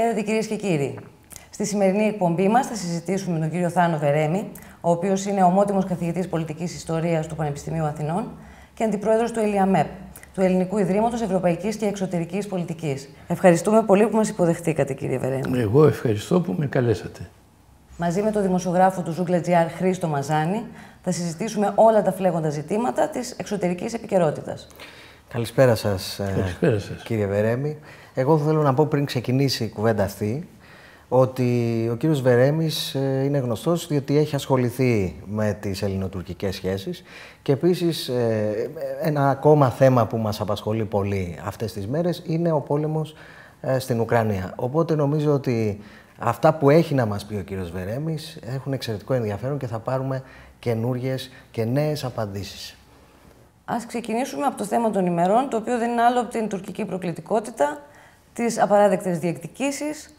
Χαίρετε κυρίες και κύριοι. Στη σημερινή εκπομπή μας θα συζητήσουμε με τον κύριο Θάνο Βερέμη, ο οποίος είναι ομότιμος καθηγητής πολιτικής ιστορίας του Πανεπιστημίου Αθηνών και αντιπρόεδρος του ΕΛΙΑΜΕΠ, του Ελληνικού Ιδρύματος Ευρωπαϊκής και Εξωτερικής Πολιτικής. Ευχαριστούμε πολύ που μας υποδεχτήκατε, κύριε Βερέμη. Εγώ ευχαριστώ που με καλέσατε. Μαζί με τον δημοσιογράφο του zougla.gr Χρήστο Μαζάνη θα συζητήσουμε όλα τα φλέγοντα ζητήματα της εξωτερικής επικαιρότητας. Καλησπέρα σας, κύριε Βερέμι. Εγώ θέλω να πω πριν ξεκινήσει η κουβέντα αυτή ότι ο κύριος Βερέμης ε, είναι γνωστός διότι έχει ασχοληθεί με τις ελληνοτουρκικές σχέσεις και επίσης ε, ένα ακόμα θέμα που μας απασχολεί πολύ αυτές τις μέρες είναι ο πόλεμος ε, στην Ουκρανία. Οπότε νομίζω ότι αυτά που έχει να μας πει ο κύριος Βερέμης έχουν εξαιρετικό ενδιαφέρον και θα πάρουμε καινούριε και νέες απαντήσεις. Ας ξεκινήσουμε από το θέμα των ημερών, το οποίο δεν είναι άλλο από την τουρκική προκλητικότητα, τις απαράδεκτες διεκδικήσεις,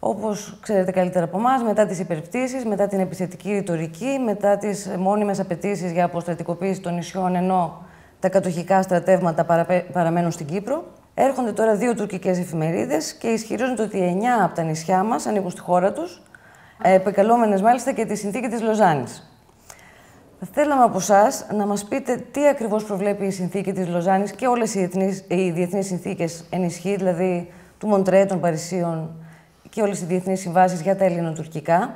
όπως ξέρετε καλύτερα από εμάς, μετά τις υπερπτήσεις, μετά την επιθετική ρητορική, μετά τις μόνιμες απαιτήσεις για αποστρατικοποίηση των νησιών, ενώ τα κατοχικά στρατεύματα παραμένουν στην Κύπρο. Έρχονται τώρα δύο τουρκικές εφημερίδες και ισχυρίζονται ότι εννιά από τα νησιά μας ανήκουν στη χώρα τους, επικαλούμενες μάλιστα και τη συνθήκη της Λοζάνης. Θα θέλαμε από εσά να μας πείτε τι ακριβώς προβλέπει η συνθήκη της Λοζάνης και όλες οι, οι διεθνείς συνθήκες ενισχύει, δηλαδή του Μοντρέ, των Παρισίων και όλες οι διεθνείς συμβάσεις για τα ελληνοτουρκικά.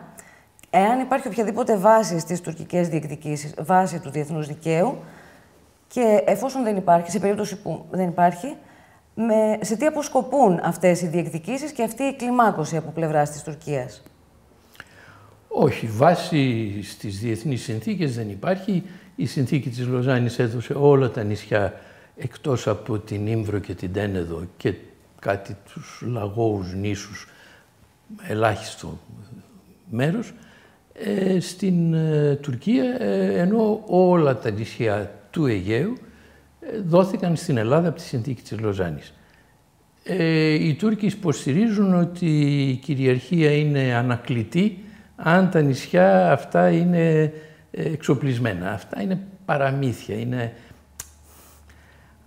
Εάν υπάρχει οποιαδήποτε βάση στις τουρκικές διεκδικήσεις, βάση του διεθνούς δικαίου, και εφόσον δεν υπάρχει, σε περίπτωση που δεν υπάρχει, με, σε τι αποσκοπούν αυτές οι διεκδικήσεις και αυτή η κλιμάκωση από πλευράς της Τουρκίας; Όχι, βάση στις διεθνείς συνθήκες δεν υπάρχει. Η συνθήκη της Λοζάνης έδωσε όλα τα νησιά εκτός από την Ήμβρο και την Τένεδο και κάτι τους λαγόους νήσους, ελάχιστο μέρος, ε, στην ε, Τουρκία, ε, ενώ όλα τα νησιά του Αιγαίου δόθηκαν στην Ελλάδα από τη συνθήκη της Λοζάνης. οι Τούρκοι υποστηρίζουν ότι η κυριαρχία είναι ανακλητή αν τα νησιά αυτά είναι ε, εξοπλισμένα. Αυτά είναι παραμύθια, είναι...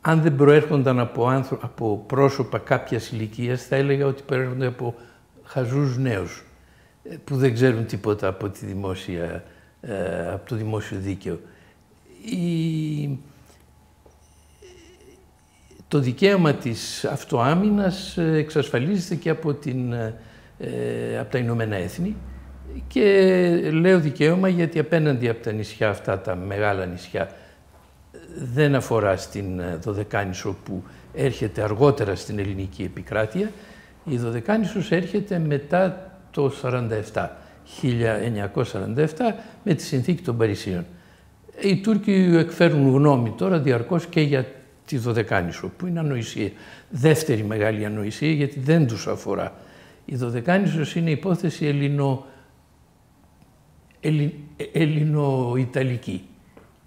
Αν δεν προέρχονταν από, άνθρω... από πρόσωπα κάποιας ηλικίας, θα έλεγα ότι προέρχονται από χαζούς νέους ε, που δεν ξέρουν τίποτα από, τη δημόσια, ε, από το δημόσιο δίκαιο. Η... Το δικαίωμα της αυτοάμυνας εξασφαλίζεται και από, την, από τα Ηνωμένα Έθνη και λέω δικαίωμα γιατί απέναντι από τα νησιά αυτά, τα μεγάλα νησιά, δεν αφορά στην ε, Δωδεκάνησο που έρχεται αργότερα στην ελληνική επικράτεια. Η Δωδεκάνησος έρχεται μετά το 47, 1947, με τη συνθήκη των Παρισίων. Οι Τούρκοι εκφέρουν γνώμη τώρα διαρκώς και για τη Δωδεκάνησο, που είναι ανοησία. Δεύτερη μεγάλη ανοησία, γιατί δεν τους αφορά. Η Δωδεκάνησος είναι υπόθεση ελληνο ελληνο-ιταλική.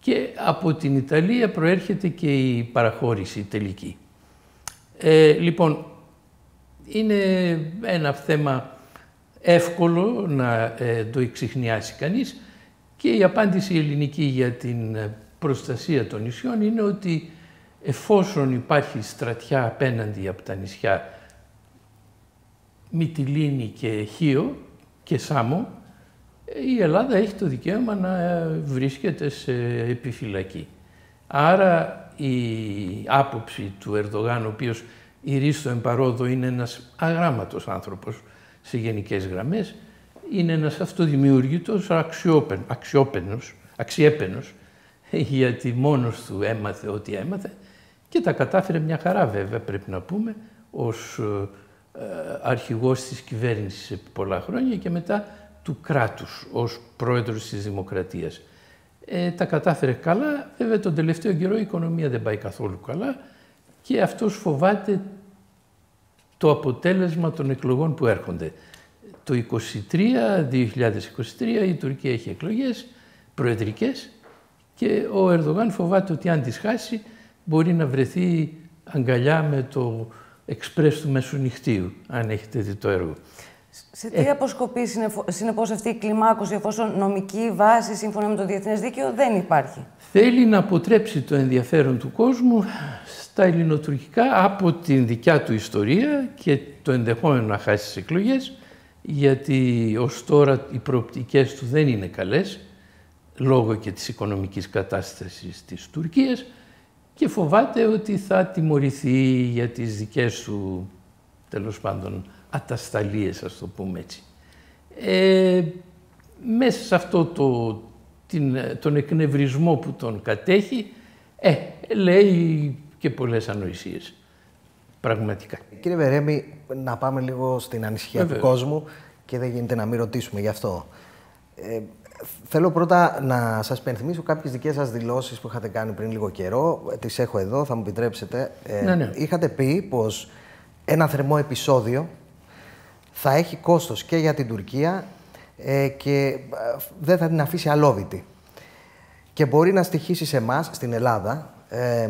Και από την Ιταλία προέρχεται και η παραχώρηση τελική. Ε, λοιπόν, είναι ένα θέμα εύκολο να ε, το εξηχνιάσει κανείς και η απάντηση ελληνική για την προστασία των νησιών είναι ότι εφόσον υπάρχει στρατιά απέναντι από τα νησιά Μυτιλίνη και Χίο και Σάμο, η Ελλάδα έχει το δικαίωμα να βρίσκεται σε επιφυλακή. Άρα η άποψη του Ερδογάν, ο οποίος ηρίστο εμπαρόδο είναι ένας αγράμματος άνθρωπος σε γενικές γραμμές, είναι ένας αυτοδημιουργητός αξιόπεν, αξιόπαινος, αξιέπαινος, γιατί μόνος του έμαθε ό,τι έμαθε και τα κατάφερε μια χαρά βέβαια πρέπει να πούμε ως ε, αρχηγός της κυβέρνησης επί πολλά χρόνια και μετά του κράτους ως πρόεδρος της Δημοκρατίας. Ε, τα κατάφερε καλά, βέβαια τον τελευταίο καιρό η οικονομία δεν πάει καθόλου καλά και αυτός φοβάται το αποτέλεσμα των εκλογών που έρχονται. Το 2023, 2023 η Τουρκία έχει εκλογές προεδρικές και ο Ερδογάν φοβάται ότι αν τις χάσει μπορεί να βρεθεί αγκαλιά με το εξπρές του μεσονυχτίου, αν έχετε δει το έργο. Σε τι ε. αποσκοπεί συνεπώς αυτή η κλιμάκωση, εφόσον νομική βάση σύμφωνα με το διεθνές δίκαιο δεν υπάρχει; Θέλει να αποτρέψει το ενδιαφέρον του κόσμου τα ελληνοτουρκικά από την δικιά του ιστορία και το ενδεχόμενο να χάσει τις εκλογές γιατί ως τώρα οι προοπτικές του δεν είναι καλές λόγω και της οικονομικής κατάστασης της Τουρκίας και φοβάται ότι θα τιμωρηθεί για τις δικές του τέλος πάντων ατασταλίες, ας το πούμε έτσι. Ε, μέσα σε αυτό το, την, τον εκνευρισμό που τον κατέχει, ε, λέει και πολλές ανοησίες. Πραγματικά. Κύριε Βερέμι, να πάμε λίγο στην ανησυχία του κόσμου και δεν γίνεται να μην ρωτήσουμε γι' αυτό. Ε, θέλω πρώτα να σας πενθυμίσω κάποιες δικές σας δηλώσεις που είχατε κάνει πριν λίγο καιρό. Τις έχω εδώ, θα μου επιτρέψετε. Ε, ναι, ναι. Είχατε πει πως ένα θερμό επεισόδιο θα έχει κόστος και για την Τουρκία ε, και ε, δεν θα την αφήσει αλόβητη. Και μπορεί να στοιχήσει σε εμάς στην Ελλάδα. Ε,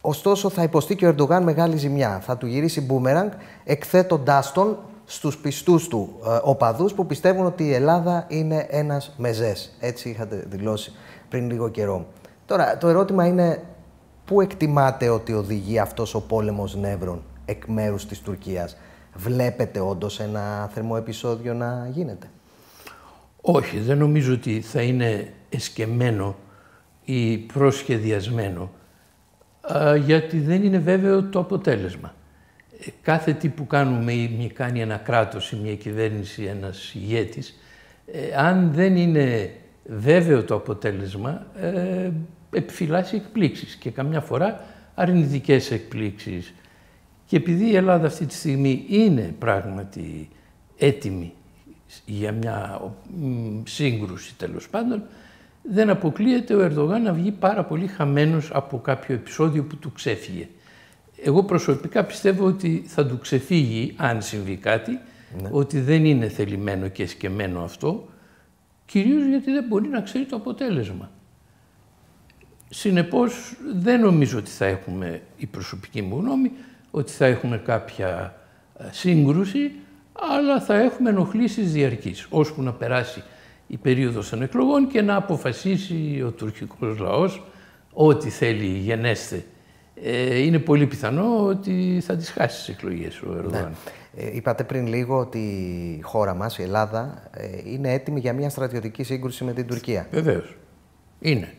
ωστόσο, θα υποστεί και ο Ερντογάν μεγάλη ζημιά. Θα του γυρίσει μπούμεραγκ, εκθέτοντάς τον στους πιστούς του ε, οπαδούς που πιστεύουν ότι η Ελλάδα είναι ένας μεζές. Έτσι είχατε δηλώσει πριν λίγο καιρό. Τώρα, το ερώτημα είναι πού εκτιμάτε ότι οδηγεί αυτός ο πόλεμος νεύρων εκ μέρους της Τουρκίας; Βλέπετε όντως ένα θερμό επεισόδιο να γίνεται; Όχι, δεν νομίζω ότι θα είναι εσκεμμένο ή προσχεδιασμένο, γιατί δεν είναι βέβαιο το αποτέλεσμα. Ε, κάθε τι που κάνουμε ή κάνει ένα κράτος ή μια κυβέρνηση, ένας ηγέτης, ε, αν δεν είναι βέβαιο το αποτέλεσμα, ε, επιφυλάσσει εκπλήξεις και καμιά φορά αρνητικές εκπλήξεις και επειδή η Ελλάδα αυτή τη στιγμή είναι πράγματι έτοιμη για μια σύγκρουση τέλος πάντων, δεν αποκλείεται ο Ερδογάν να βγει πάρα πολύ χαμένος από κάποιο επεισόδιο που του ξέφυγε. Εγώ προσωπικά πιστεύω ότι θα του ξεφύγει, αν συμβεί κάτι, ναι. ότι δεν είναι θελημένο και σκεμμένο αυτό, κυρίως γιατί δεν μπορεί να ξέρει το αποτέλεσμα. Συνεπώς δεν νομίζω ότι θα έχουμε, η προσωπική μου γνώμη, ότι θα έχουμε κάποια ε, σύγκρουση, αλλά θα έχουμε ενοχλήσεις διαρκείς, ώσπου να περάσει η περίοδος των εκλογών και να αποφασίσει ο τουρκικός λαός ό,τι θέλει γενέστε. Ε, είναι πολύ πιθανό ότι θα τις χάσει τις εκλογές ο Ερδογάν. Ναι. Ε, είπατε πριν λίγο ότι η χώρα μας, η Ελλάδα, ε, είναι έτοιμη για μια στρατιωτική σύγκρουση με την Τουρκία. Βεβαίως. Είναι.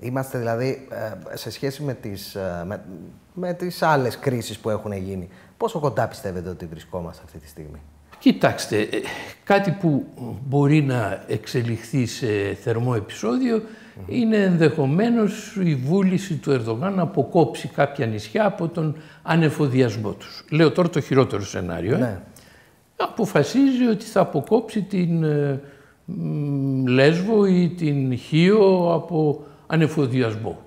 Είμαστε δηλαδή ε, σε σχέση με τις, ε, με, με τις άλλες κρίσεις που έχουν γίνει. Πόσο κοντά πιστεύετε ότι βρισκόμαστε αυτή τη στιγμή; Κοιτάξτε, ε, κάτι που μπορεί να εξελιχθεί σε θερμό επεισόδιο είναι ενδεχομένως η βούληση του Ερδογάν να αποκόψει κάποια νησιά από τον ανεφοδιασμό τους. Λέω τώρα το χειρότερο σενάριο. Ναι. Αποφασίζει ότι θα αποκόψει την Λέσβο ή την Χίο από ανεφοδιασμό,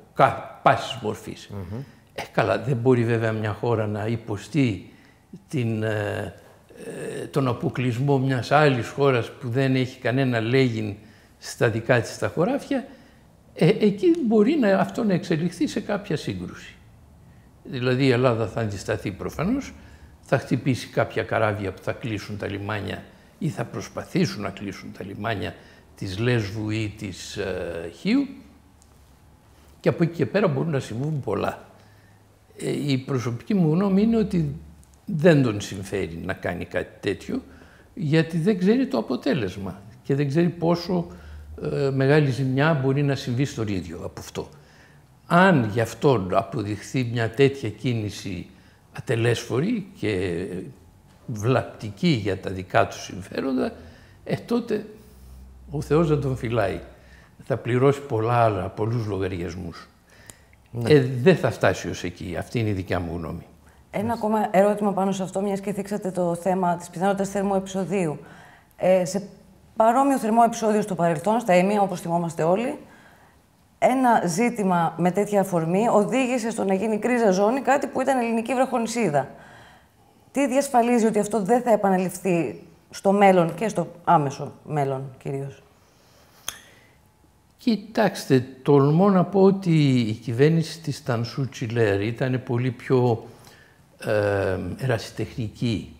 πάσης μορφής. Ε, καλά, δεν μπορεί βέβαια μια χώρα να υποστεί την, ε, ε, τον αποκλεισμό μιας άλλης χώρας που δεν έχει κανένα λέγειν στα δικά της τα χωράφια, ε, εκεί μπορεί να, αυτό να εξελιχθεί σε κάποια σύγκρουση. Δηλαδή η Ελλάδα θα αντισταθεί προφανώς, θα χτυπήσει κάποια καράβια που θα κλείσουν τα λιμάνια ή θα προσπαθήσουν να κλείσουν τα λιμάνια της Λέσβου ή της ε, Χίου και από εκεί και πέρα μπορούν να συμβούν πολλά. Ε, η προσωπική μου γνώμη είναι ότι δεν τον συμφέρει να κάνει κάτι τέτοιο γιατί δεν ξέρει το αποτέλεσμα και δεν ξέρει πόσο ε, μεγάλη ζημιά μπορεί να συμβεί στο ίδιο από αυτό. Αν γι' αυτό αποδειχθεί μια τέτοια κίνηση ατελέσφορη και βλαπτική για τα δικά του συμφέροντα, ε, τότε ο Θεός δεν τον φυλάει θα πληρώσει πολλά άλλα, πολλούς λογαριασμούς. Ναι. Ε, δεν θα φτάσει ως εκεί. Αυτή είναι η δικιά μου γνώμη. Ένα ακόμα ερώτημα πάνω σε αυτό, μιας και θίξατε το θέμα της πιθανότητας θερμού επεισοδίου. Ε, σε παρόμοιο θερμό επεισόδιο στο παρελθόν, στα ΕΜΗΑ, όπως θυμόμαστε όλοι, ένα ζήτημα με τέτοια αφορμή οδήγησε στο να γίνει κρίζα ζώνη, κάτι που ήταν ελληνική βραχονισίδα. Τι διασφαλίζει ότι αυτό δεν θα επαναληφθεί στο μέλλον και στο άμεσο μέλλον κυρίως; Κοιτάξτε, τολμώ να πω ότι η κυβέρνηση της Τανσού Τσιλέρ ήταν πολύ πιο ε, ερασιτεχνική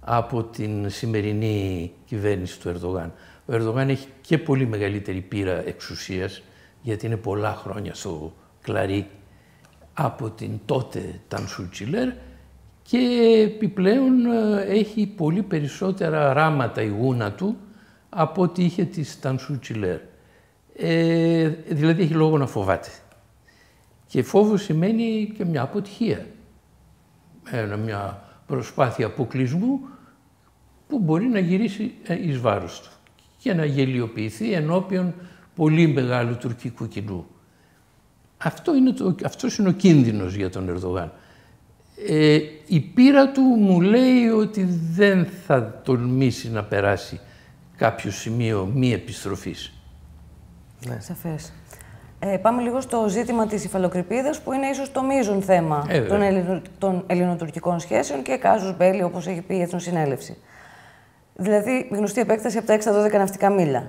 από την σημερινή κυβέρνηση του Ερδογάν. Ο Ερδογάν έχει και πολύ μεγαλύτερη πείρα εξουσίας, γιατί είναι πολλά χρόνια στο κλαρί από την τότε Τανσούτσιλερ και επιπλέον ε, έχει πολύ περισσότερα ράματα η γούνα του από ό,τι είχε της Τανσούτσιλερ. Ε, δηλαδή έχει λόγο να φοβάται. Και φόβο σημαίνει και μια αποτυχία. μια προσπάθεια αποκλεισμού που μπορεί να γυρίσει ε, εις βάρος του και να γελιοποιηθεί ενώπιον πολύ μεγάλου τουρκικού κοινού. Αυτό είναι το, αυτός είναι ο κίνδυνος για τον Ερδογάν. Ε, η πείρα του μου λέει ότι δεν θα τολμήσει να περάσει κάποιο σημείο μη επιστροφής. Ναι. Σαφές. Ε, πάμε λίγο στο ζήτημα της υφαλοκρηπίδας που είναι ίσως το μείζον θέμα ε, των, Ελληνο, των ελληνοτουρκικών σχέσεων και κάζους μπέλη όπως έχει πει η Εθνοσυνέλευση. Δηλαδή γνωστή επέκταση από τα 6 12 ναυτικά μίλα.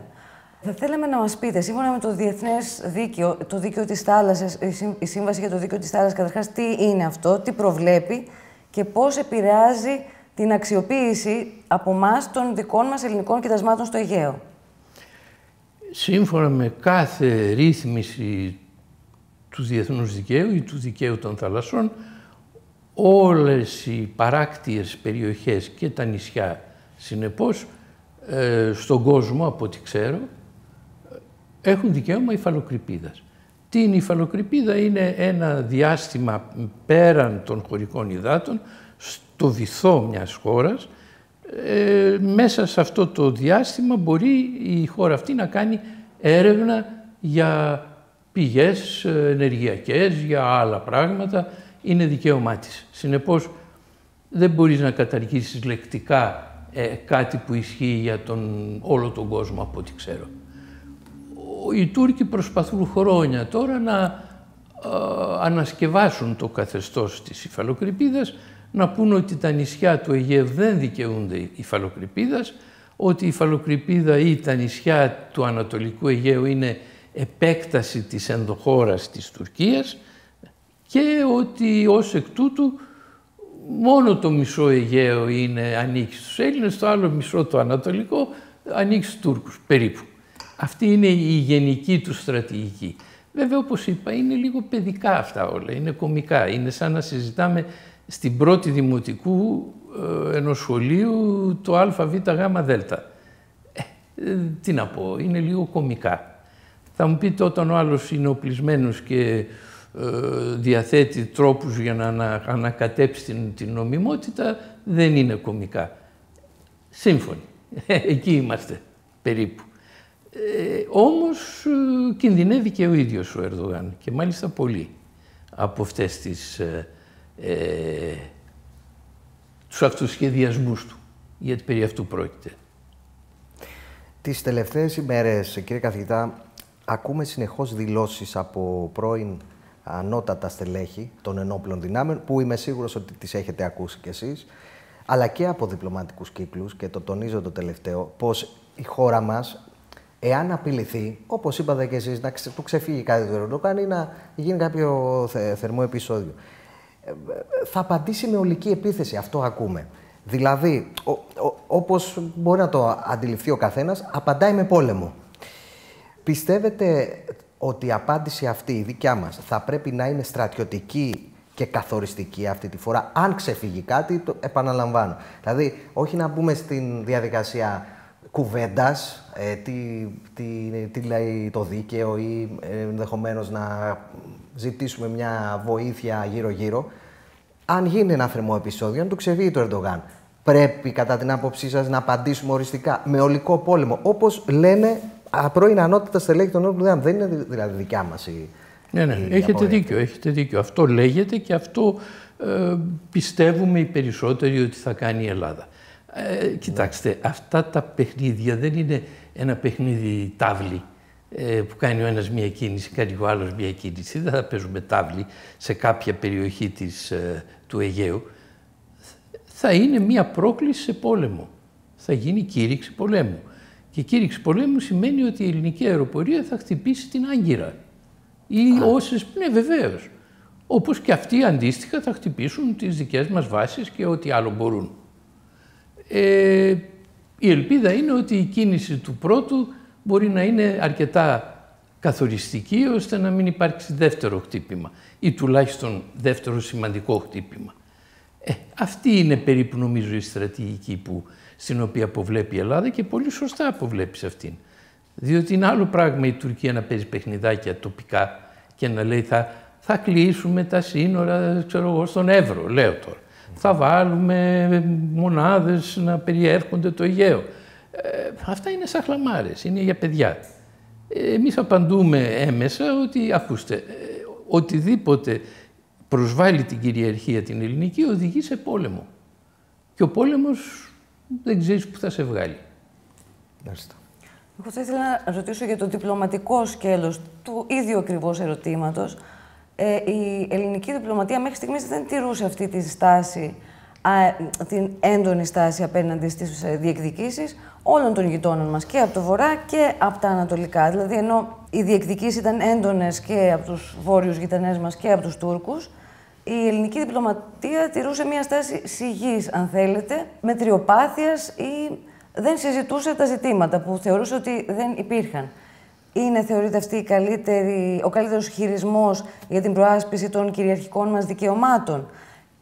Θα θέλαμε να μας πείτε, σύμφωνα με το διεθνές δίκαιο, το δίκαιο της θάλασσας, η Σύμβαση για το Δίκαιο της Θάλασσας, καταρχάς τι είναι αυτό, τι προβλέπει και πώς επηρεάζει την αξιοποίηση από εμάς των δικών μας ελληνικών κοιτασμάτων στο Αιγαίο; Σύμφωνα με κάθε ρύθμιση του διεθνούς δικαίου ή του δικαίου των θαλασσών, όλες οι παράκτιες περιοχές και τα νησιά, συνεπώς, ε, στον κόσμο, από ό,τι ξέρω, έχουν δικαίωμα υφαλοκρηπίδας. Τι είναι η υφαλοκρηπίδα, είναι ένα διάστημα πέραν των χωρικών υδάτων, στο βυθό μιας χώρας. Ε, μέσα σε αυτό το διάστημα μπορεί η χώρα αυτή να κάνει έρευνα για πηγές ενεργειακές, για άλλα πράγματα. Είναι δικαίωμά της. Συνεπώς, δεν μπορείς να καταργήσεις λεκτικά ε, κάτι που ισχύει για τον, όλο τον κόσμο, από ό,τι ξέρω οι Τούρκοι προσπαθούν χρόνια τώρα να ανασκευάσουν το καθεστώς της υφαλοκρηπίδας, να πούν ότι τα νησιά του Αιγαίου δεν δικαιούνται υφαλοκρηπίδας, ότι η υφαλοκρηπίδα ή τα νησιά του Ανατολικού Αιγαίου είναι επέκταση της ενδοχώρας της Τουρκίας και ότι ως εκ τούτου μόνο το μισό Αιγαίο είναι ανήκει στους Έλληνες, το άλλο μισό το Ανατολικό ανήκει στους Τούρκους περίπου. Αυτή είναι η γενική του στρατηγική. Βέβαια, όπως είπα, είναι λίγο παιδικά αυτά όλα, είναι κομικά. Είναι σαν να συζητάμε στην πρώτη δημοτικού ε, ενός σχολείου το α, β, γ, δ. Ε, ε, τι να πω, είναι λίγο κομικά. Θα μου πείτε όταν ο άλλος είναι οπλισμένος και ε, διαθέτει τρόπους για να ανακατέψει την, την νομιμότητα, δεν είναι κομικά. Σύμφωνοι. Εκεί είμαστε περίπου. Ε, όμως ε, κινδυνεύει και ο ίδιος ο Ερδογάν και μάλιστα πολύ από αυτές τις, ε, ε, τους αυτοσχεδιασμούς του, γιατί περί αυτού πρόκειται. Τις τελευταίες ημέρες, κύριε καθηγητά, ακούμε συνεχώς δηλώσεις από πρώην ανώτατα στελέχη των ενόπλων δυνάμεων, που είμαι σίγουρος ότι τις έχετε ακούσει κι εσείς, αλλά και από διπλωματικούς κύκλους, και το τονίζω το τελευταίο, πως η χώρα μας εάν απειληθεί, όπως είπατε και εσείς, να του ξεφύγει κάτι του Ερντογάν ή να γίνει κάποιο θερμό επεισόδιο. Ε, θα απαντήσει με ολική επίθεση. Αυτό ακούμε. Δηλαδή, όπως μπορεί να το αντιληφθεί ο καθένας, απαντάει με πόλεμο. Πιστεύετε ότι η απάντηση αυτή, η δικιά μας, θα πρέπει να είναι στρατιωτική και καθοριστική αυτή τη φορά, αν ξεφύγει κάτι, το επαναλαμβάνω. Δηλαδή, όχι να μπούμε στην διαδικασία κουβέντας, ε, τι, τι, τι λέει το δίκαιο ή ε, ενδεχομένως να ζητήσουμε μια βοήθεια γύρω-γύρω. Αν γίνει ένα θερμό επεισόδιο, αν του ξεβεί το Ερντογάν, πρέπει κατά την άποψή σας να απαντήσουμε οριστικά με ολικό πόλεμο. Όπως λένε πρώην ανώτατα στελέχη των Όρων Δεν είναι δηλαδή δικιά μας η. Ναι, ναι, έχετε δίκιο, έχετε δίκιο. Αυτό λέγεται και αυτό ε, πιστεύουμε οι περισσότεροι ότι θα κάνει η Ελλάδα. Ε, κοιτάξτε, αυτά τα παιχνίδια δεν είναι ένα παιχνίδι τάβλη ε, που κάνει ο ένας μία κίνηση, κάνει ο άλλος μία κίνηση. Δεν θα παίζουμε τάβλη σε κάποια περιοχή της, ε, του Αιγαίου. Θα είναι μία πρόκληση σε πόλεμο. Θα γίνει κήρυξη πολέμου. Και κήρυξη πολέμου σημαίνει ότι η ελληνική αεροπορία θα χτυπήσει την Άγκυρα. Ή όσες. Ναι, βεβαίως. Όπως και αυτοί αντίστοιχα θα χτυπήσουν τις δικές μας βάσεις και ό,τι άλλο μπορούν. Ε, η ελπίδα είναι ότι η κίνηση του πρώτου μπορεί να είναι αρκετά καθοριστική ώστε να μην υπάρξει δεύτερο χτύπημα ή τουλάχιστον δεύτερο σημαντικό χτύπημα. Ε, αυτή είναι περίπου νομίζω η στρατηγική που, στην οποία αποβλέπει η Ελλάδα και πολύ σωστά αποβλέπει σε αυτήν. Διότι είναι άλλο πράγμα η Τουρκία να παίζει παιχνιδάκια τοπικά και να λέει θα, θα κλείσουμε τα σύνορα ξέρω εγώ, στον Εύρο, λέω τώρα. Θα βάλουμε μονάδες να περιέρχονται το Αιγαίο. Ε, αυτά είναι σαν χλαμάρες, είναι για παιδιά. Ε, εμείς απαντούμε έμεσα ότι, ακούστε, ε, οτιδήποτε προσβάλλει την κυριαρχία την ελληνική οδηγεί σε πόλεμο. Και ο πόλεμος δεν ξέρεις που θα σε βγάλει. Μάλιστα. Εγώ θα ήθελα να ρωτήσω για το διπλωματικό σκέλος του ίδιου ακριβώς ερωτήματος. Ε, η ελληνική διπλωματία μέχρι στιγμής δεν τηρούσε αυτή τη στάση, α, την έντονη στάση απέναντι στις ε, διεκδικήσεις όλων των γειτόνων μας και από το βορρά και από τα ανατολικά. Δηλαδή, ενώ οι διεκδικήσεις ήταν έντονες και από τους βόρειους γειτονές μας και από τους Τούρκους, η ελληνική διπλωματία τηρούσε μια στάση σιγής, αν θέλετε, μετριοπάθειας ή δεν συζητούσε τα ζητήματα που θεωρούσε ότι δεν υπήρχαν. Είναι, θεωρείται αυτή η καλύτερη, ο καλύτερος χειρισμός για την προάσπιση των κυριαρχικών μας δικαιωμάτων.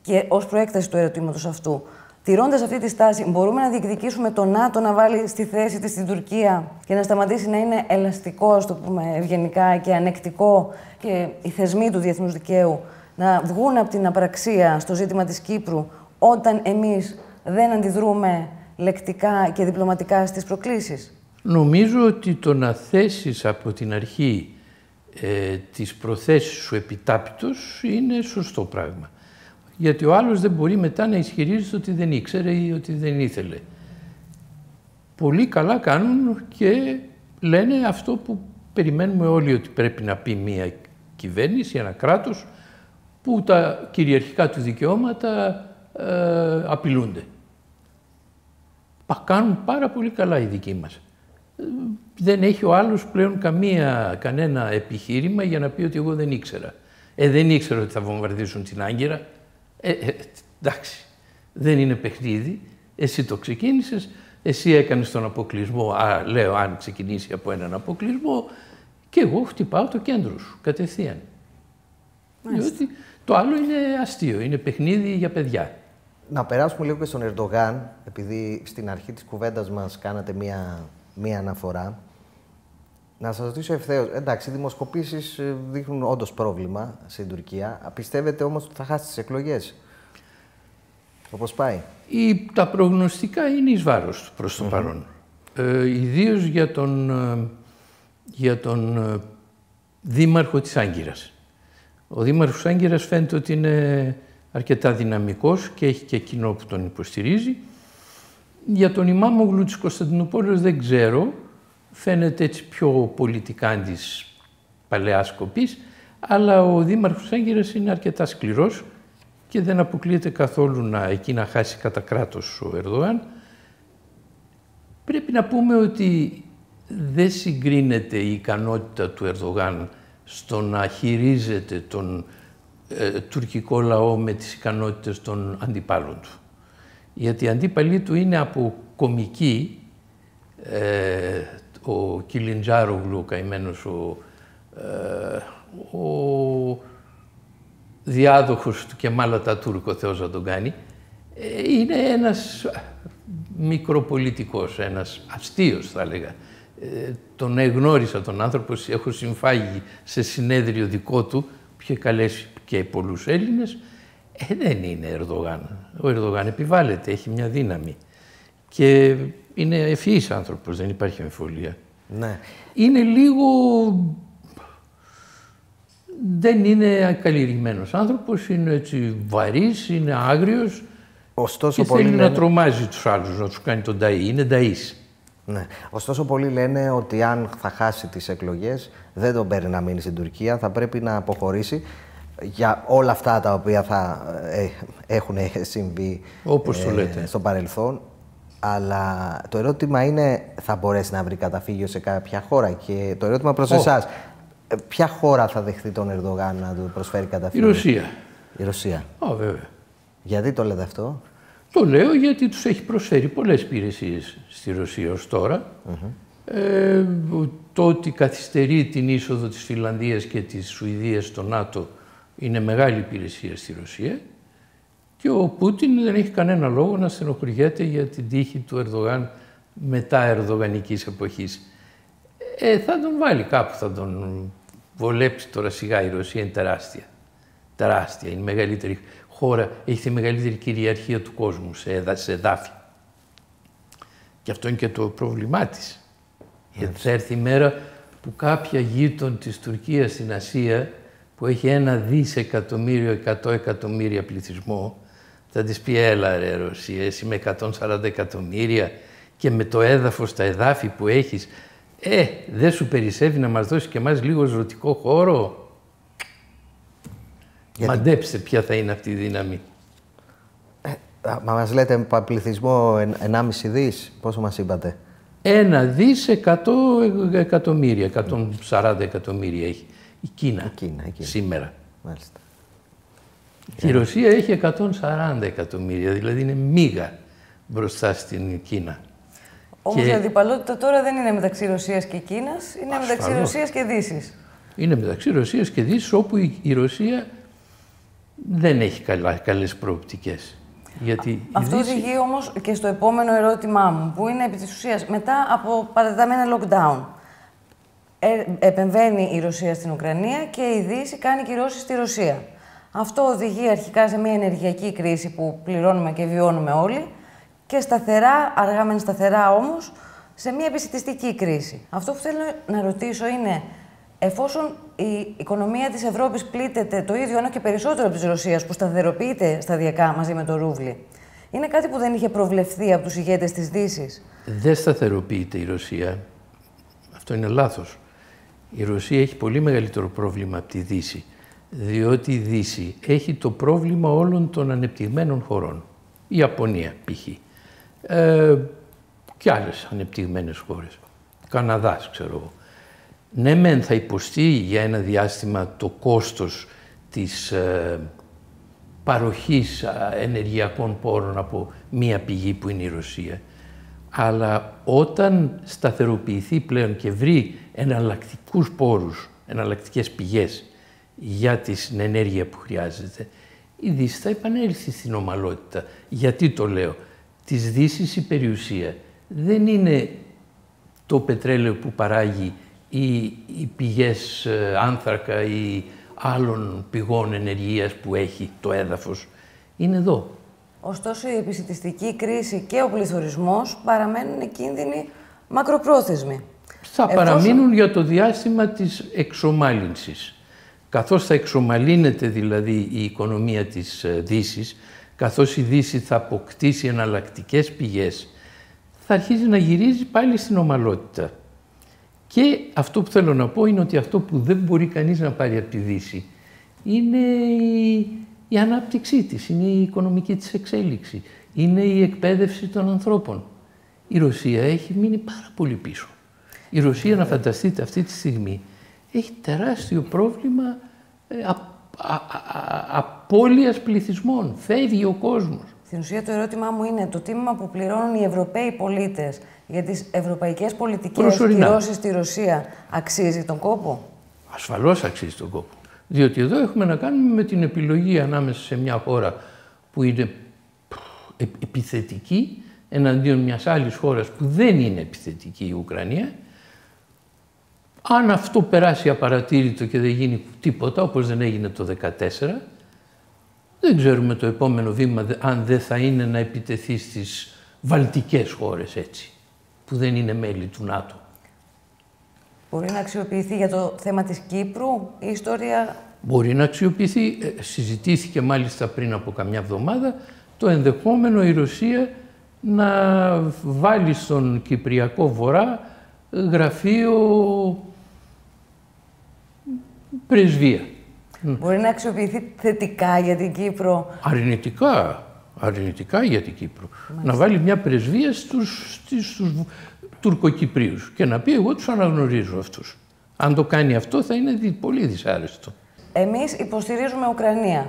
Και ως προέκταση του ερωτήματος αυτού, τηρώντας αυτή τη στάση, μπορούμε να διεκδικήσουμε το ΝΑΤΟ να βάλει στη θέση της την Τουρκία και να σταματήσει να είναι ελαστικό, ας το πούμε ευγενικά, και ανεκτικό και οι θεσμοί του διεθνούς δικαίου να βγουν από την απραξία στο ζήτημα της Κύπρου όταν εμείς δεν αντιδρούμε λεκτικά και διπλωματικά στις προκλήσεις. Νομίζω ότι το να θέσεις από την αρχή ε, τις προθέσεις σου επιτάπητος είναι σωστό πράγμα. Γιατί ο άλλος δεν μπορεί μετά να ισχυρίζεται ότι δεν ήξερε ή ότι δεν ήθελε. Πολύ καλά κάνουν και λένε αυτό που περιμένουμε όλοι ότι πρέπει να πει μια κυβέρνηση, ένα κράτος, που τα κυριαρχικά του δικαιώματα ε, απειλούνται. Πα, κάνουν πάρα πολύ καλά οι δικοί μας. Δεν έχει ο άλλος πλέον καμία, κανένα επιχείρημα για να πει ότι εγώ δεν ήξερα. Ε, δεν ήξερα ότι θα βομβαρδίσουν την Άγκυρα. Ε, ε, εντάξει, δεν είναι παιχνίδι. Εσύ το ξεκίνησες, εσύ έκανες τον αποκλεισμό, α, λέω αν ξεκινήσει από έναν αποκλεισμό, και εγώ χτυπάω το κέντρο σου κατευθείαν. Διότι το άλλο είναι αστείο, είναι παιχνίδι για παιδιά. Να περάσουμε λίγο και στον Ερντογάν, επειδή στην αρχή της κουβέντας μας κάνατε μία, μία αναφορά. Να σας ρωτήσω ευθέως. Εντάξει, οι δημοσκοπήσεις ε, δείχνουν όντως πρόβλημα στην Τουρκία. Πιστεύετε όμως ότι θα χάσει τις εκλογές, όπως πάει; Η, τα προγνωστικά είναι εις βάρος προς το παρόν. Ε, ιδίως για τον, ε, για τον ε, δήμαρχο της Άγκυρας. Ο δήμαρχος Άγκυρας φαίνεται ότι είναι αρκετά δυναμικός και έχει και κοινό που τον υποστηρίζει. Για τον Ιμάμογλου της Κωνσταντινούπολης δεν ξέρω, φαίνεται έτσι πιο πολιτικάντης παλαιάς κοπής, αλλά ο δήμαρχος Άγκυρας είναι αρκετά σκληρός και δεν αποκλείεται καθόλου να εκεί να χάσει κατά κράτος ο Ερδοάν. Πρέπει να πούμε ότι δεν συγκρίνεται η ικανότητα του Ερδογάν στο να χειρίζεται τον ε, τουρκικό λαό με τις ικανότητες των αντιπάλων του. Γιατί οι αντίπαλοι του είναι από κομική, ε, ο Κιλιντζάρογλου, καημένος ο, ε, ο διάδοχος του Κεμάλα τα Τούρκο, Θεός να τον κάνει, ε, είναι ένας μικροπολιτικός, ένας αστείος θα έλεγα. Ε, τον εγνώρισα τον άνθρωπο, έχω συμφάγει σε συνέδριο δικό του, είχε καλέσει και πολλούς Έλληνες, ε, δεν είναι Ερδογάν. Ο Ερδογάν επιβάλλεται, έχει μια δύναμη. Και είναι ευφυής άνθρωπος, δεν υπάρχει αμφιβολία. Ναι. Είναι λίγο... Δεν είναι καλλιεργημένος άνθρωπος, είναι έτσι βαρύς, είναι άγριος Ωστόσο, και θέλει να τρομάζει τους άλλους, να τους κάνει τον ταΐ. Είναι ταΐς. Ναι. Ωστόσο, πολλοί λένε ότι αν θα χάσει τις εκλογές, δεν τον παίρνει να μείνει στην Τουρκία, θα πρέπει να αποχωρήσει για όλα αυτά τα οποία θα ε, έχουν συμβεί Όπως το ε, λέτε. στο παρελθόν. Αλλά το ερώτημα είναι, θα μπορέσει να βρει καταφύγιο σε κάποια χώρα; Και το ερώτημα προς oh. εσάς, ε, ποια χώρα θα δεχθεί τον Ερντογάν να του προσφέρει καταφύγιο; Η Ρωσία. Η Ρωσία. Oh, βέβαια. Γιατί το λέτε αυτό; Το λέω γιατί τους έχει προσφέρει πολλές υπηρεσίες στη Ρωσία ως τώρα. Ε, το ότι καθυστερεί την είσοδο της Φιλανδίας και της Σουηδίας στο ΝΑΤΟ είναι μεγάλη υπηρεσία στη Ρωσία και ο Πούτιν δεν έχει κανένα λόγο να στενοχωριέται για την τύχη του Ερδογάν μετά ερδογανικής εποχής. Ε, θα τον βάλει κάπου, θα τον βολέψει τώρα σιγά η Ρωσία, είναι τεράστια. Τεράστια, είναι η μεγαλύτερη χώρα, έχει τη μεγαλύτερη κυριαρχία του κόσμου σε, σε εδάφη. Και αυτό είναι και το πρόβλημά της. Γιατί θα έρθει η μέρα που κάποια γείτον της Τουρκίας στην Ασία που έχει ένα δισεκατομμύριο, εκατό εκατομμύρια πληθυσμό, θα της πει έλα ρε Ρωσία, εσύ με 140 εκατομμύρια και με το έδαφος, τα εδάφη που έχεις, ε, δεν σου περισσεύει να μας δώσεις και εμάς λίγο ζωτικό χώρο. Γιατί... Μαντέψτε ποια θα είναι αυτή η δύναμη. Ε, μα μας λέτε πληθυσμό 1,5 δις, πόσο μας είπατε; Ένα δις 100 εκατομμύρια, 140 εκατομμύρια έχει η Κίνα, η Κίνα, η Κίνα. σήμερα. Μάλιστα. Η Ρωσία έχει 140 εκατομμύρια, δηλαδή είναι μίγα μπροστά στην Κίνα. Όμως και... η αντιπαλότητα τώρα δεν είναι μεταξύ Ρωσίας και Κίνας, είναι Ασφαλώς. μεταξύ Ρωσίας και Δύσης. Είναι μεταξύ Ρωσίας και Δύσης, όπου η Ρωσία δεν έχει καλά, καλές προοπτικές. Γιατί Αυτό Δύση... οδηγεί όμως και στο επόμενο ερώτημά μου, που είναι επί της ουσίας, μετά από παρατεταμένα lockdown, ε, επεμβαίνει η Ρωσία στην Ουκρανία και η Δύση κάνει κυρώσεις στη Ρωσία. Αυτό οδηγεί αρχικά σε μια ενεργειακή κρίση που πληρώνουμε και βιώνουμε όλοι και σταθερά, αργά μεν σταθερά όμως, σε μια επισητιστική κρίση. Αυτό που θέλω να ρωτήσω είναι, εφόσον η οικονομία της Ευρώπης πλήττεται το ίδιο ένα και περισσότερο από της Ρωσίας, που σταθεροποιείται σταδιακά μαζί με το ρούβλι, είναι κάτι που δεν είχε προβλεφθεί από τους ηγέτες της Δύσης; Δεν σταθεροποιείται η Ρωσία. Αυτό είναι λάθος. Η Ρωσία έχει πολύ μεγαλύτερο πρόβλημα από τη Δύση, διότι η Δύση έχει το πρόβλημα όλων των ανεπτυγμένων χωρών. Η Ιαπωνία π.χ. Ε, και άλλες ανεπτυγμένες χώρες. Καναδάς, ξέρω εγώ. Ναι, μεν θα υποστεί για ένα διάστημα το κόστος της ε, παροχής ενεργειακών πόρων από μία πηγή που είναι η Ρωσία. Αλλά όταν σταθεροποιηθεί πλέον και βρει εναλλακτικούς πόρους, εναλλακτικές πηγές για την ενέργεια που χρειάζεται, η Δύση θα επανέλθει στην ομαλότητα. Γιατί το λέω της Δύσης η περιουσία δεν είναι το πετρέλαιο που παράγει ή οι πηγές ε, άνθρακα ή άλλων πηγών ενεργείας που έχει το έδαφος. Είναι εδώ. Ωστόσο η επισητιστική κρίση και ο πληθωρισμός παραμένουν κίνδυνοι μακροπρόθεσμοι. Θα παραμείνουν για το διάστημα της εξομάλυνσης. Καθώς θα εξομαλύνεται δηλαδή η οικονομία της ε, Δύσης, καθώς η Δύση θα αποκτήσει εναλλακτικές πηγές, θα αρχίζει να γυρίζει πάλι στην ομαλότητα. Και αυτό που θέλω να πω είναι ότι αυτό που δεν μπορεί κανείς να πάρει από τη Δύση είναι η, ανάπτυξή της, είναι η οικονομική της εξέλιξη, είναι η εκπαίδευση των ανθρώπων. Η Ρωσία έχει μείνει πάρα πολύ πίσω. Η Ρωσία, να φανταστείτε αυτή τη στιγμή, έχει τεράστιο πρόβλημα ε, απώλειας πληθυσμών. Φεύγει ο κόσμος. Στην ουσία το ερώτημά μου είναι το τίμημα που πληρώνουν οι Ευρωπαίοι πολίτες για τις ευρωπαϊκές πολιτικές κυρώσεις στη Ρωσία αξίζει τον κόπο; Ασφαλώς αξίζει τον κόπο. Διότι εδώ έχουμε να κάνουμε με την επιλογή ανάμεσα σε μια χώρα που είναι επιθετική εναντίον μιας άλλης χώρας που δεν είναι επιθετική η Ουκρανία αν αυτό περάσει απαρατήρητο και δεν γίνει τίποτα, όπως δεν έγινε το 2014, δεν ξέρουμε το επόμενο βήμα αν δεν θα είναι να επιτεθεί στις βαλτικές χώρες έτσι, που δεν είναι μέλη του ΝΑΤΟ. Μπορεί να αξιοποιηθεί για το θέμα της Κύπρου η ιστορία... Μπορεί να αξιοποιηθεί. Ε, συζητήθηκε μάλιστα πριν από καμιά εβδομάδα το ενδεχόμενο η Ρωσία να βάλει στον Κυπριακό Βορρά γραφείο πρεσβεία. Μπορεί να αξιοποιηθεί θετικά για την Κύπρο. Αρνητικά. Αρνητικά για την Κύπρο. Να βάλει μια πρεσβεία στους, στους Τουρκοκυπρίους και να πει εγώ τους αναγνωρίζω αυτούς. Αν το κάνει αυτό θα είναι πολύ δυσάρεστο. Εμείς υποστηρίζουμε Ουκρανία.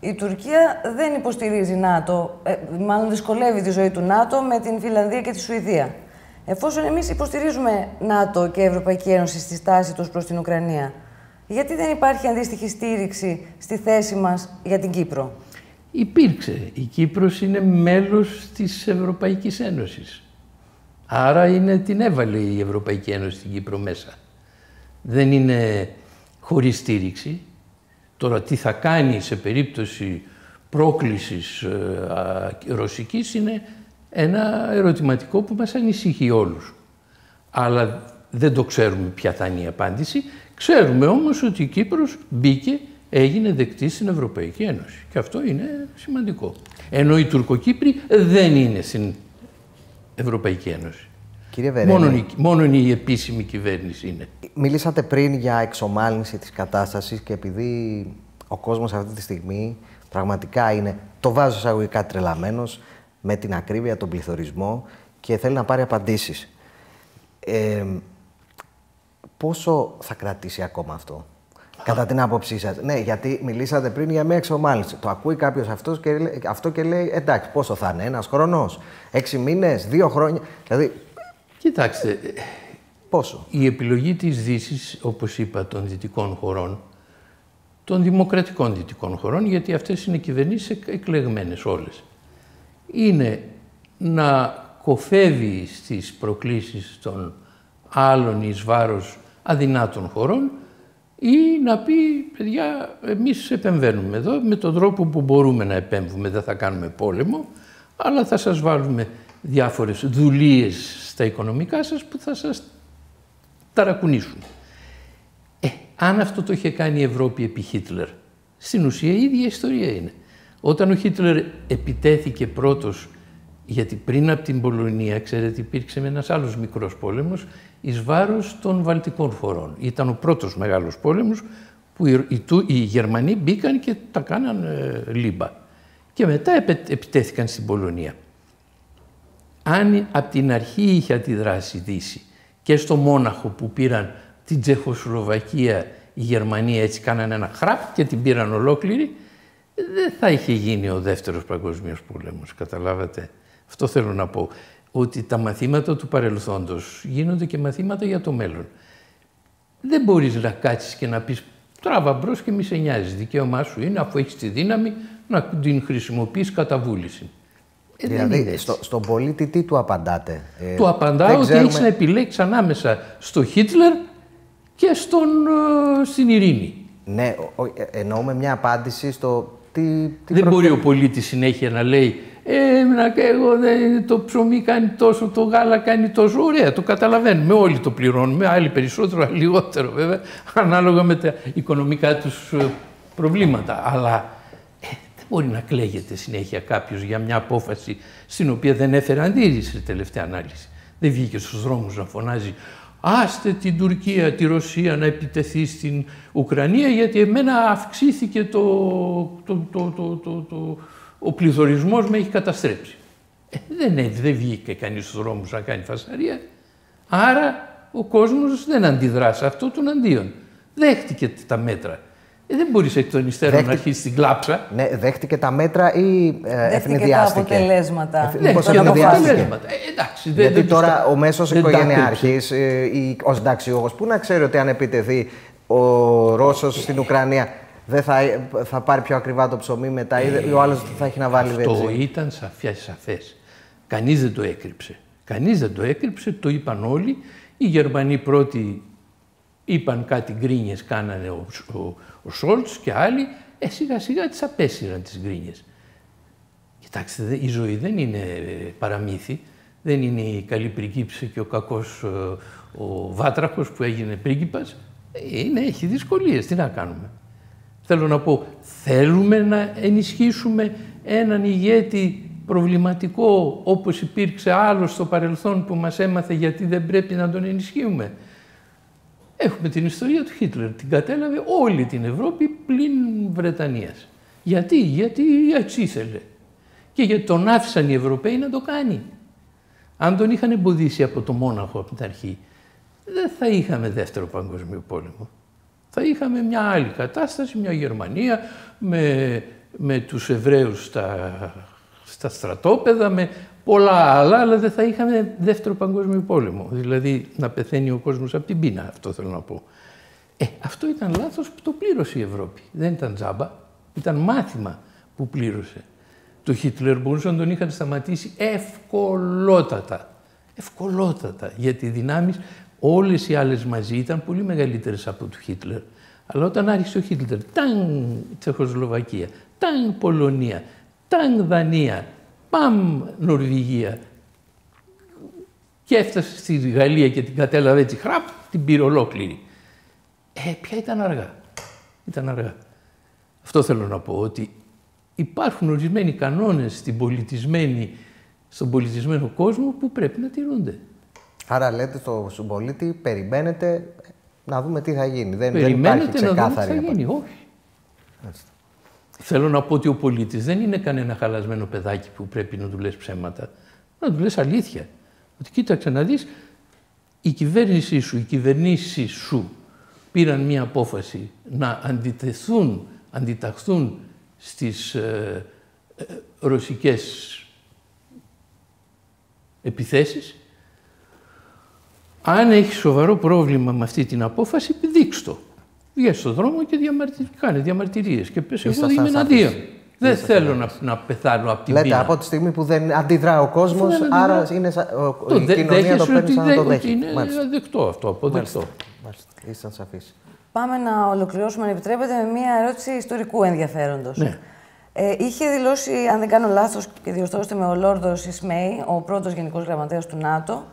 Η Τουρκία δεν υποστηρίζει ΝΑΤΟ, ε, μάλλον δυσκολεύει τη ζωή του ΝΑΤΟ με την Φιλανδία και τη Σουηδία. Εφόσον εμείς υποστηρίζουμε ΝΑΤΟ και Ευρωπαϊκή Ένωση στη στάση τους προς την Ουκρανία, γιατί δεν υπάρχει αντίστοιχη στήριξη στη θέση μας για την Κύπρο; Υπήρξε. Η Κύπρος είναι μέλος της Ευρωπαϊκής Ένωσης. Άρα είναι, την έβαλε η Ευρωπαϊκή Ένωση στην Κύπρο μέσα. Δεν είναι χωρίς στήριξη. Τώρα τι θα κάνει σε περίπτωση πρόκλησης ε, ρωσικής είναι ένα ερωτηματικό που μας ανησυχεί όλους. Αλλά δεν το ξέρουμε ποια θα είναι η απάντηση. Ξέρουμε όμως ότι η Κύπρος μπήκε, έγινε δεκτή στην Ευρωπαϊκή Ένωση. Και αυτό είναι σημαντικό. Ενώ οι Τουρκοκύπροι δεν είναι στην Ευρωπαϊκή Ένωση. Κύριε Βερένη, μόνο, η, μόνο η επίσημη κυβέρνηση είναι. Μιλήσατε πριν για εξομάλυνση της κατάστασης και επειδή ο κόσμος αυτή τη στιγμή πραγματικά είναι, το βάζω εισαγωγικά τρελαμένος, με την ακρίβεια, τον πληθωρισμό και θέλει να πάρει απαντήσεις. Ε, πόσο θα κρατήσει ακόμα αυτό, κατά την άποψή σας. Ναι, γιατί μιλήσατε πριν για μια εξομάλυνση. Το ακούει κάποιος αυτός και, αυτό και λέει, εντάξει, πόσο θα είναι, ένας χρονός, έξι μήνες, δύο χρόνια; Δηλαδή, Κοιτάξτε, πόσο; Η επιλογή της δύσης, όπως είπα, των δυτικών χωρών, των δημοκρατικών δυτικών χωρών, γιατί αυτές είναι κυβερνήσεις εκλεγμένες όλες, είναι να κοφεύει στις προκλήσεις των άλλων εις βάρος αδυνάτων χωρών ή να πει, παιδιά, εμείς επεμβαίνουμε εδώ με τον τρόπο που μπορούμε να επέμβουμε, δεν θα κάνουμε πόλεμο, αλλά θα σας βάλουμε διάφορες δουλείες στα οικονομικά σας που θα σας ταρακουνήσουν. Ε, αν αυτό το είχε κάνει η Ευρώπη επί Χίτλερ, στην ουσία η ίδια ιστορία είναι. Όταν ο Χίτλερ επιτέθηκε πρώτος, γιατί πριν από την Πολωνία, ξέρετε, υπήρξε ένας άλλος μικρός πόλεμος, εις βάρος των Βαλτικών χωρών. Ήταν ο πρώτος μεγάλος πόλεμος που οι, οι, Γερμανοί μπήκαν και τα κάναν ε, λίμπα. Και μετά επιτέθηκαν στην Πολωνία αν από την αρχή είχε αντιδράσει η Δύση και στο Μόναχο που πήραν την Τσεχοσλοβακία η Γερμανία έτσι κάνανε ένα χραπ και την πήραν ολόκληρη, δεν θα είχε γίνει ο δεύτερος παγκοσμίος πόλεμος, καταλάβατε. Αυτό θέλω να πω, ότι τα μαθήματα του παρελθόντος γίνονται και μαθήματα για το μέλλον. Δεν μπορείς να κάτσεις και να πεις τράβα μπρος και μη σε νοιάζει, δικαίωμά σου είναι αφού έχεις τη δύναμη να την χρησιμοποιείς κατά βούληση. Ε, δηλαδή, στο, στον πολίτη τι του απαντάτε; Ε, του απαντάω ότι ξέρουμε... έχεις να επιλέξεις ανάμεσα στο Χίτλερ και στον, ε, στην ειρήνη. Ναι, ε, εννοούμε μια απάντηση στο τι... τι δεν μπορεί ο πολίτης συνέχεια να λέει ε, να, εγώ, το ψωμί κάνει τόσο, το γάλα κάνει τόσο. Ωραία, το καταλαβαίνουμε. Όλοι το πληρώνουμε. Άλλοι περισσότερο, άλλοι λιγότερο βέβαια, ανάλογα με τα οικονομικά τους προβλήματα. Αλλά μπορεί να κλαίγεται συνέχεια κάποιος για μια απόφαση στην οποία δεν έφερε αντίρρηση σε τελευταία ανάλυση. Δεν βγήκε στους δρόμους να φωνάζει άστε την Τουρκία, τη Ρωσία να επιτεθεί στην Ουκρανία γιατί εμένα αυξήθηκε το, το, το, το, το, το ο πληθωρισμός με έχει καταστρέψει. Ε, δεν, δεν βγήκε κανείς στους δρόμους να κάνει φασαρία. Άρα ο κόσμος δεν αντιδρά σε αυτό τον αντίον. Δέχτηκε τα μέτρα. Ε, δεν μπορείς εκ των υστέρων να αρχίσεις την κλάψα. Ναι, δέχτηκε τα μέτρα ή ε, ευνηδιάστηκε. τα αποτελέσματα. Ναι, Μήπως τα αποτελέσματα. Ε, εντάξει, δεν, Γιατί τώρα ο μέσος οικογενειάρχης ε, ή ως συνταξιούχος, πού να ξέρει ότι αν επιτεθεί ο Ρώσος στην Ουκρανία δεν θα, θα πάρει πιο ακριβά το ψωμί μετά ή ο άλλος θα έχει να βάλει βενζίνη. Αυτό ήταν σαφές. Κανείς δεν το έκρυψε. Κανείς δεν το έκρυψε, το είπαν όλοι. Οι Γερμανοί πρώτοι είπαν κάτι γκρίνιες κάνανε ο, ο, ο Σόλτς και άλλοι, ε, σιγά σιγά τις απέσυραν τις γκρίνιες. Κοιτάξτε, η ζωή δεν είναι ε, παραμύθι, δεν είναι η καλή πριγκίψη και ο κακός ε, ο βάτραχος που έγινε πρίγκιπας. Είναι, έχει δυσκολίες, τι να κάνουμε. Θέλω να πω, θέλουμε να ενισχύσουμε έναν ηγέτη προβληματικό όπως υπήρξε άλλος στο παρελθόν που μας έμαθε γιατί δεν πρέπει να τον ενισχύουμε. Έχουμε την ιστορία του Χίτλερ. Την κατέλαβε όλη την Ευρώπη πλην Βρετανίας. Γιατί, γιατί έτσι ήθελε. Και γιατί τον άφησαν οι Ευρωπαίοι να το κάνει. Αν τον είχαν εμποδίσει από το Μόναχο από την αρχή, δεν θα είχαμε δεύτερο παγκοσμίο πόλεμο. Θα είχαμε μια άλλη κατάσταση, μια Γερμανία με, με τους Εβραίους στα, στα στρατόπεδα, με πολλά άλλα, αλλά δεν θα είχαμε δεύτερο παγκόσμιο πόλεμο. Δηλαδή να πεθαίνει ο κόσμος από την πείνα, αυτό θέλω να πω. Ε, αυτό ήταν λάθος που το πλήρωσε η Ευρώπη. Δεν ήταν τζάμπα, ήταν μάθημα που πλήρωσε. Το Χίτλερ μπορούσαν να τον είχαν σταματήσει ευκολότατα. Ευκολότατα, γιατί οι δυνάμεις όλες οι άλλες μαζί ήταν πολύ μεγαλύτερες από του Χίτλερ. Αλλά όταν άρχισε ο Χίτλερ, ταν Τσεχοσλοβακία, ταν Πολωνία, ταν Δανία, παμ Νορβηγία και έφτασε στη Γαλλία και την κατέλαβε έτσι χραπ, την πήρε ολόκληρη. Ε, πια ήταν αργά. Ήταν αργά. Αυτό θέλω να πω, ότι υπάρχουν ορισμένοι κανόνες στην πολιτισμένη, στον πολιτισμένο κόσμο που πρέπει να τηρούνται. Άρα λέτε στο συμπολίτη, περιμένετε να δούμε τι θα γίνει. Δεν, δεν υπάρχει ξεκάθαρη να δούμε τι θα γίνει. Όχι. Θέλω να πω ότι ο πολίτης δεν είναι κανένα χαλασμένο παιδάκι που πρέπει να του λες ψέματα. Να του λες αλήθεια. Ότι κοίταξε να δεις, η κυβέρνησή σου, οι κυβερνήσεις σου πήραν μία απόφαση να αντιτεθούν, αντιταχθούν στις ε, ε, ρωσικές επιθέσεις. Αν έχεις σοβαρό πρόβλημα με αυτή την απόφαση, δείξ' το. Βγες στον δρόμο και διαμαρτυρ... κάνε διαμαρτυρίες και πες εγώ είμαι εναντίον. Δεν θέλω να, να πεθάνω από την Λέτε, από τη στιγμή που δεν αντιδρά ο κόσμος, άρα είναι σα... ο, η κοινωνία το παίρνει σαν να το δέχει. Είναι αδεκτό αυτό, αποδεκτό. Μάλιστα. Ήσταν σαφείς. Πάμε να ολοκληρώσουμε, αν επιτρέπετε, με μία ερώτηση ιστορικού ενδιαφέροντος. Ναι. Ε, είχε δηλώσει, αν δεν κάνω λάθος και διορθώστε με, ο Λόρδος Ισμέη, ο πρώτος Γενικός Γραμματέας του ΝΑΤΟ,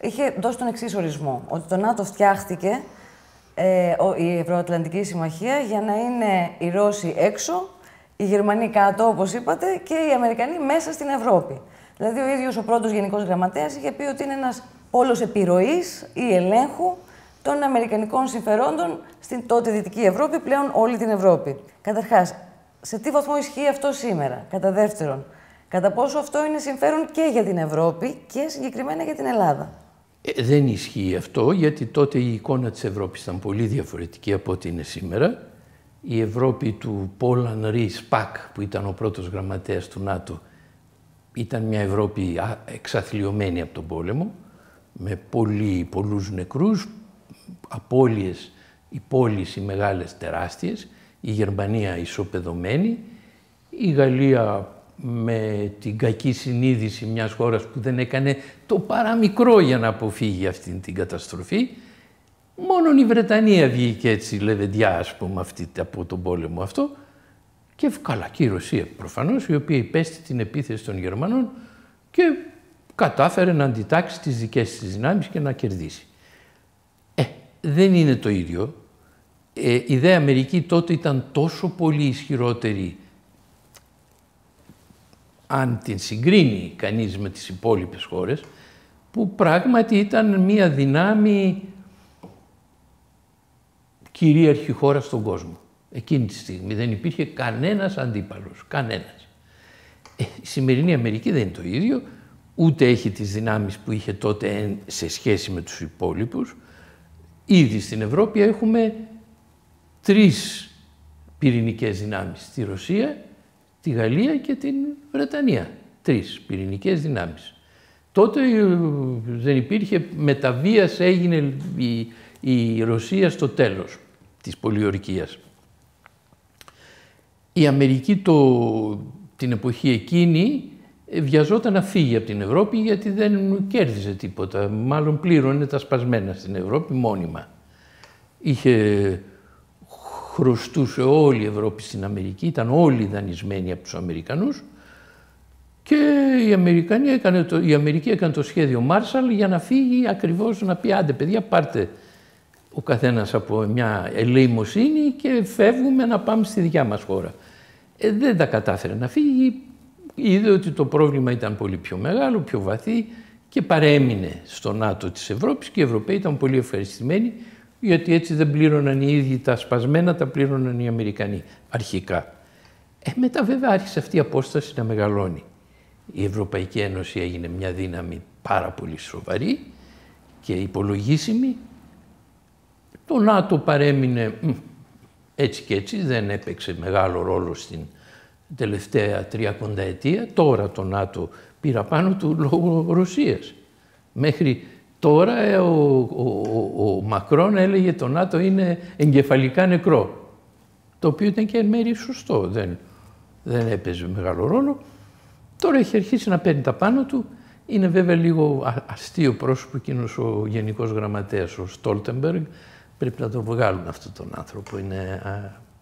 είχε δώσει τον εξής ορισμό, ότι το ΝΑΤΟ φτιάχτηκε, ε, η Ευρωατλαντική Συμμαχία, για να είναι οι Ρώσοι έξω, οι Γερμανοί κάτω, όπως είπατε, και οι Αμερικανοί μέσα στην Ευρώπη. Δηλαδή, ο ίδιος ο πρώτος Γενικός Γραμματέας είχε πει ότι είναι ένας πόλος επιρροής ή ελέγχου των Αμερικανικών συμφερόντων στην τότε Δυτική Ευρώπη, πλέον όλη την Ευρώπη. Καταρχάς, σε τι βαθμό ισχύει αυτό σήμερα. Κατά δεύτερον, κατά πόσο αυτό είναι συμφέρον και για την Ευρώπη και συγκεκριμένα για την Ελλάδα; Ε, δεν ισχύει αυτό, γιατί τότε η εικόνα της Ευρώπης ήταν πολύ διαφορετική από ό,τι είναι σήμερα. Η Ευρώπη του Πόλαν Ρι Σπακ, που ήταν ο πρώτος γραμματέας του ΝΑΤΟ, ήταν μια Ευρώπη εξαθλειωμένη από τον πόλεμο, με πολύ, πολλούς νεκρούς, απώλειες, οι πόλεις οι μεγάλες τεράστιες, η Γερμανία ισοπεδωμένη, η Γαλλία με την κακή συνείδηση μιας χώρας που δεν έκανε το παραμικρό για να αποφύγει αυτήν την καταστροφή. Μόνο η Βρετανία βγήκε έτσι λεβεντιά, ας πούμε, αυτή, από τον πόλεμο αυτό. Και καλά, και η Ρωσία προφανώς, η οποία υπέστη την επίθεση των Γερμανών και κατάφερε να αντιτάξει τις δικές της δυνάμεις και να κερδίσει. Ε, δεν είναι το ίδιο. Ε, η ΔΕ Αμερική τότε ήταν τόσο πολύ ισχυρότερη αν την συγκρίνει κανείς με τις υπόλοιπες χώρες, που πράγματι ήταν μία δυνάμει κυρίαρχη χώρα στον κόσμο. Εκείνη τη στιγμή δεν υπήρχε κανένας αντίπαλος, κανένας. Ε, η σημερινή Αμερική δεν είναι το ίδιο, ούτε έχει τις δυνάμεις που είχε τότε σε σχέση με τους υπόλοιπους. Ήδη στην Ευρώπη έχουμε τρεις πυρηνικές δυνάμεις, τη Ρωσία, τη Γαλλία και την Βρετανία. Τρεις πυρηνικές δυνάμεις. Τότε ε, δεν υπήρχε, μεταβίας έγινε η, η Ρωσία στο τέλος της πολιορκίας. Η Αμερική το, την εποχή εκείνη ε, βιαζόταν να φύγει από την Ευρώπη γιατί δεν κέρδιζε τίποτα. Μάλλον πλήρωνε τα σπασμένα στην Ευρώπη μόνιμα. Είχε χρωστούσε όλη η Ευρώπη στην Αμερική, ήταν όλοι δανεισμένοι από τους Αμερικανούς και η, Αμερικανία έκανε το, η Αμερική έκανε το σχέδιο Μάρσαλ για να φύγει ακριβώς να πει άντε παιδιά πάρτε ο καθένας από μια ελεημοσύνη και φεύγουμε να πάμε στη δικιά μας χώρα. Ε, δεν τα κατάφερε να φύγει, είδε ότι το πρόβλημα ήταν πολύ πιο μεγάλο, πιο βαθύ και παρέμεινε στο ΝΑΤΟ της Ευρώπης και οι Ευρωπαίοι ήταν πολύ ευχαριστημένοι γιατί έτσι δεν πλήρωναν οι ίδιοι τα σπασμένα, τα πλήρωναν οι Αμερικανοί αρχικά. Ε, μετά βέβαια άρχισε αυτή η απόσταση να μεγαλώνει. Η Ευρωπαϊκή Ένωση έγινε μια δύναμη πάρα πολύ σοβαρή και υπολογίσιμη. Το ΝΑΤΟ παρέμεινε έτσι και έτσι, δεν έπαιξε μεγάλο ρόλο στην τελευταία τρία ετία. Τώρα το ΝΑΤΟ πήρα πάνω του λόγω Ρωσίας. Μέχρι τώρα ε, ο, ο, ο, Μακρόν έλεγε το ΝΑΤΟ είναι εγκεφαλικά νεκρό. Το οποίο ήταν και εν μέρει σωστό, δεν, δεν έπαιζε μεγάλο ρόλο. Τώρα έχει αρχίσει να παίρνει τα πάνω του. Είναι βέβαια λίγο αστείο πρόσωπο εκείνος ο Γενικός Γραμματέας, ο Στόλτεμπεργκ. Πρέπει να τον βγάλουν αυτόν τον άνθρωπο. Είναι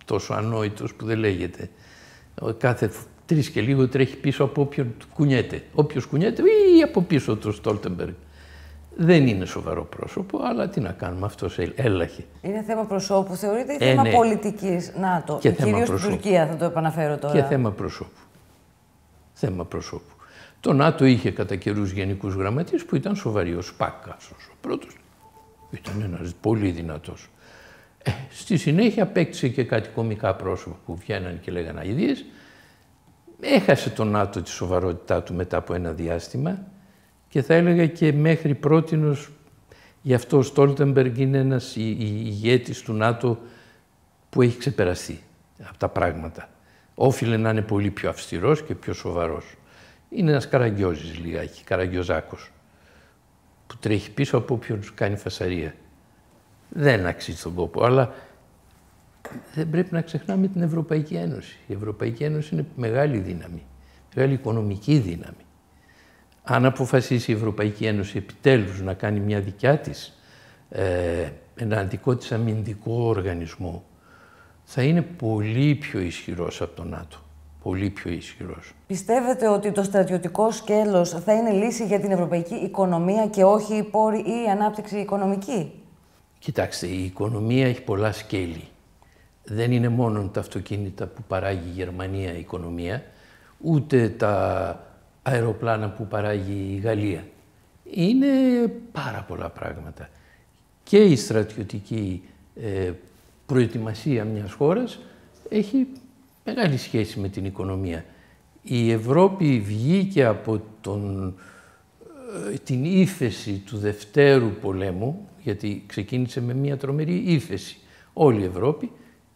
τόσο ανόητος που δεν λέγεται. Κάθε τρεις και λίγο τρέχει πίσω από όποιον κουνιέται. Όποιος κουνιέται ή από πίσω του Στόλτεμπεργκ. Δεν είναι σοβαρό πρόσωπο, αλλά τι να κάνουμε, αυτός έλαχε. Είναι θέμα προσώπου, θεωρείται, ή ε, θέμα ναι. πολιτικής ΝΑΤΟ. Και Κυρίως στην Τουρκία, θα το επαναφέρω τώρα. Και θέμα προσώπου. Θέμα προσώπου. Το ΝΑΤΟ είχε κατά καιρούς γενικούς γραμματείς που ήταν σοβαροί. Ο Σπάκας, ο πρώτος, ήταν ένας πολύ δυνατός. Ε, στη συνέχεια απέκτησε και κάτι κομικά πρόσωπα που βγαίναν και λέγανε αειδίες. Έχασε το ΝΑΤΟ τη σοβαρότητά του μετά από ένα διάστημα και θα έλεγα και μέχρι πρότινος γι' αυτό ο Στόλτεμπεργκ είναι ένας ηγέτης του ΝΑΤΟ που έχει ξεπεραστεί από τα πράγματα. Όφιλε να είναι πολύ πιο αυστηρός και πιο σοβαρός. Είναι ένας καραγκιόζης λιγάκι, καραγκιόζάκος, που τρέχει πίσω από όποιον κάνει φασαρία. Δεν αξίζει τον κόπο, αλλά δεν πρέπει να ξεχνάμε την Ευρωπαϊκή Ένωση. Η Ευρωπαϊκή Ένωση είναι μεγάλη δύναμη, μεγάλη οικονομική δύναμη αν αποφασίσει η Ευρωπαϊκή Ένωση επιτέλους να κάνει μια δικιά της, ε, ένα αντικό της αμυντικό οργανισμό, θα είναι πολύ πιο ισχυρός από τον ΝΑΤΟ. Πολύ πιο ισχυρός. Πιστεύετε ότι το στρατιωτικό σκέλος θα είναι λύση για την ευρωπαϊκή οικονομία και όχι η πόρη ή η ανάπτυξη οικονομική; Κοιτάξτε, η οικονομία έχει πολλά σκέλη. Δεν είναι μόνο τα αυτοκίνητα που παράγει η Γερμανία η οικονομία, ούτε τα αεροπλάνα που παράγει η Γαλλία. Είναι πάρα πολλά πράγματα. Και η στρατιωτική ε, προετοιμασία μιας χώρας έχει μεγάλη σχέση με την οικονομία. Η Ευρώπη βγήκε από τον, ε, την ύφεση του Δευτέρου πολέμου, γιατί ξεκίνησε με μια τρομερή ύφεση όλη η Ευρώπη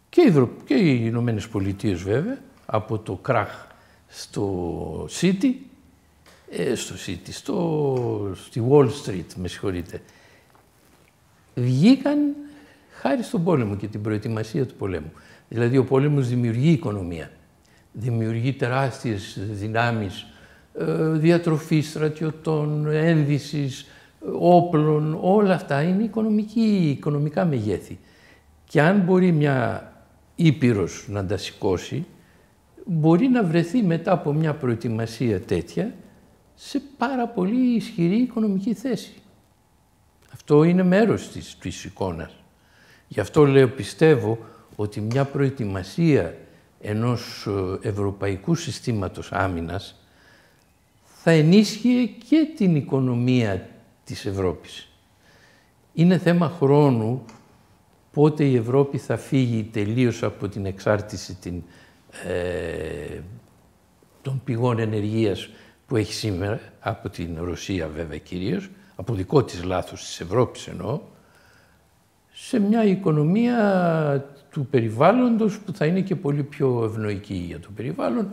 και οι, και οι Ηνωμένες Πολιτείες βέβαια, από το κράχ στο City ε, στο City, στο, στη Wall Street, με συγχωρείτε, βγήκαν χάρη στον πόλεμο και την προετοιμασία του πολέμου. Δηλαδή ο πόλεμος δημιουργεί οικονομία, δημιουργεί τεράστιες δυνάμεις ε, διατροφής στρατιωτών, ένδυσης, όπλων, όλα αυτά είναι οικονομική, οικονομικά μεγέθη. Και αν μπορεί μια Ήπειρος να τα σηκώσει, μπορεί να βρεθεί μετά από μια προετοιμασία τέτοια σε πάρα πολύ ισχυρή οικονομική θέση. Αυτό είναι μέρος της, της εικόνας. Γι' αυτό λέω πιστεύω ότι μια προετοιμασία ενός ε, ευρωπαϊκού συστήματος άμυνας θα ενίσχυε και την οικονομία της Ευρώπης. Είναι θέμα χρόνου πότε η Ευρώπη θα φύγει τελείως από την εξάρτηση την, ε, των πηγών ενεργείας που έχει σήμερα, από την Ρωσία βέβαια κυρίως, από δικό της λάθος της Ευρώπης εννοώ, σε μια οικονομία του περιβάλλοντος που θα είναι και πολύ πιο ευνοϊκή για το περιβάλλον,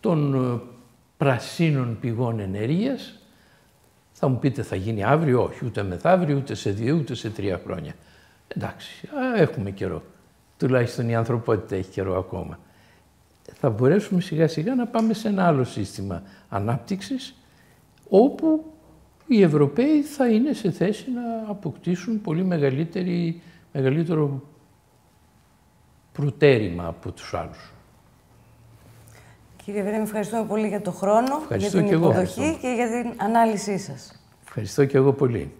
των ε, πρασίνων πηγών ενέργειας. Θα μου πείτε θα γίνει αύριο, όχι, ούτε μεθαύριο, ούτε σε δύο, ούτε σε τρία χρόνια. Εντάξει, έχουμε καιρό. Τουλάχιστον η ανθρωπότητα έχει καιρό ακόμα θα μπορέσουμε σιγά σιγά να πάμε σε ένα άλλο σύστημα ανάπτυξης όπου οι Ευρωπαίοι θα είναι σε θέση να αποκτήσουν πολύ μεγαλύτερη, μεγαλύτερο προτέρημα από τους άλλους. Κύριε Βερέμι, ευχαριστούμε πολύ για το χρόνο, για την υποδοχή και για την ανάλυση σας. Ευχαριστώ και εγώ πολύ.